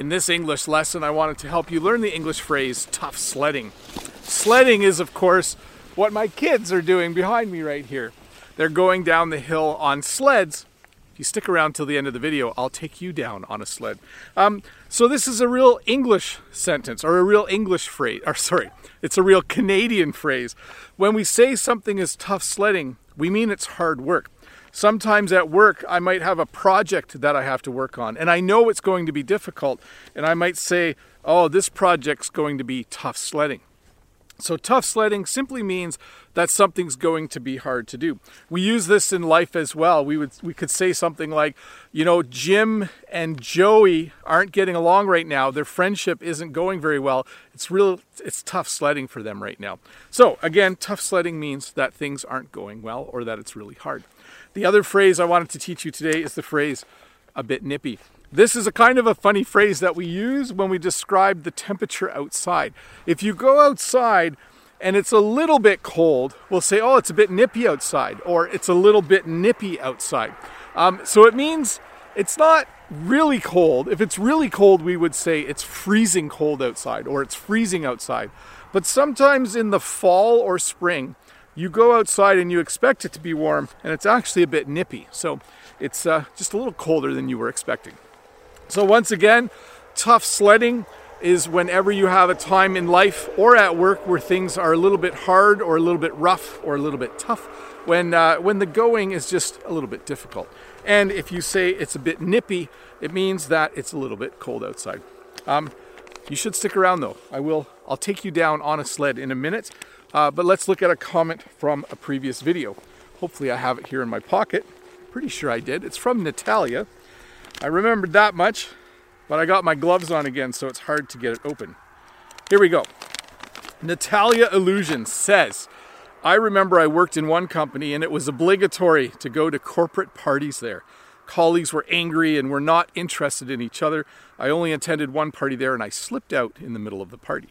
In this English lesson, I wanted to help you learn the English phrase tough sledding. Sledding is, of course, what my kids are doing behind me right here. They're going down the hill on sleds. If you stick around till the end of the video, I'll take you down on a sled. Um, so this is a real English sentence or a real English phrase. Or sorry, it's a real Canadian phrase. When we say something is tough sledding, we mean it's hard work. Sometimes at work, I might have a project that I have to work on, and I know it's going to be difficult, and I might say, Oh, this project's going to be tough sledding. So, tough sledding simply means that something's going to be hard to do. We use this in life as well. We would we could say something like, you know, Jim and Joey aren't getting along right now. Their friendship isn't going very well. It's real it's tough sledding for them right now. So, again, tough sledding means that things aren't going well or that it's really hard. The other phrase I wanted to teach you today is the phrase a bit nippy. This is a kind of a funny phrase that we use when we describe the temperature outside. If you go outside and it's a little bit cold, we'll say, oh, it's a bit nippy outside, or it's a little bit nippy outside. Um, so it means it's not really cold. If it's really cold, we would say it's freezing cold outside, or it's freezing outside. But sometimes in the fall or spring, you go outside and you expect it to be warm, and it's actually a bit nippy. So it's uh, just a little colder than you were expecting. So, once again, tough sledding is whenever you have a time in life or at work where things are a little bit hard or a little bit rough or a little bit tough, when, uh, when the going is just a little bit difficult. And if you say it's a bit nippy, it means that it's a little bit cold outside. Um, you should stick around though. I will. I'll take you down on a sled in a minute. Uh, but let's look at a comment from a previous video. Hopefully, I have it here in my pocket. Pretty sure I did. It's from Natalia. I remembered that much, but I got my gloves on again, so it's hard to get it open. Here we go. Natalia Illusion says, I remember I worked in one company and it was obligatory to go to corporate parties there. Colleagues were angry and were not interested in each other. I only attended one party there and I slipped out in the middle of the party.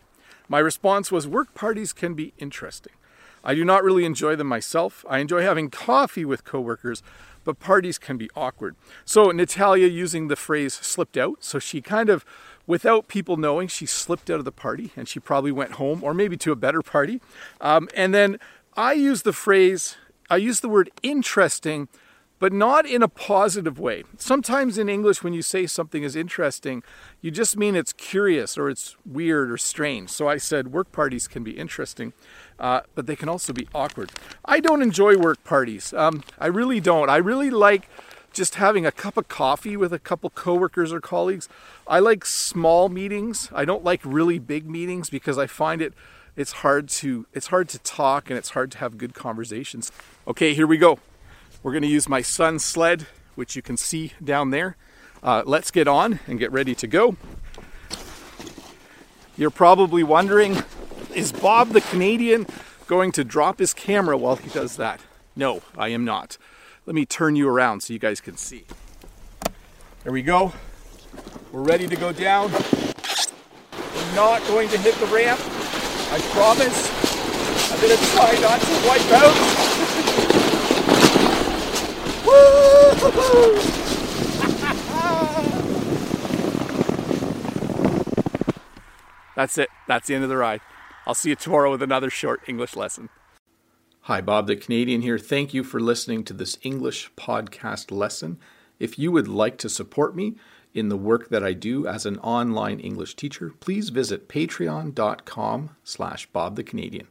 My response was work parties can be interesting. I do not really enjoy them myself. I enjoy having coffee with coworkers, but parties can be awkward. So Natalia using the phrase slipped out. So she kind of, without people knowing, she slipped out of the party and she probably went home or maybe to a better party. Um, and then I use the phrase, I use the word interesting but not in a positive way. Sometimes in English, when you say something is interesting, you just mean it's curious or it's weird or strange. So I said work parties can be interesting, uh, but they can also be awkward. I don't enjoy work parties. Um, I really don't. I really like just having a cup of coffee with a couple coworkers or colleagues. I like small meetings. I don't like really big meetings because I find it it's hard to it's hard to talk and it's hard to have good conversations. Okay, here we go. We're going to use my son's sled, which you can see down there. Uh, let's get on and get ready to go. You're probably wondering is Bob the Canadian going to drop his camera while he does that? No, I am not. Let me turn you around so you guys can see. There we go. We're ready to go down. We're not going to hit the ramp. I promise. I'm to try not to wipe out. That's it. That's the end of the ride. I'll see you tomorrow with another short English lesson. Hi, Bob the Canadian here. Thank you for listening to this English podcast lesson. If you would like to support me in the work that I do as an online English teacher, please visit patreon.com slash Bob the Canadian.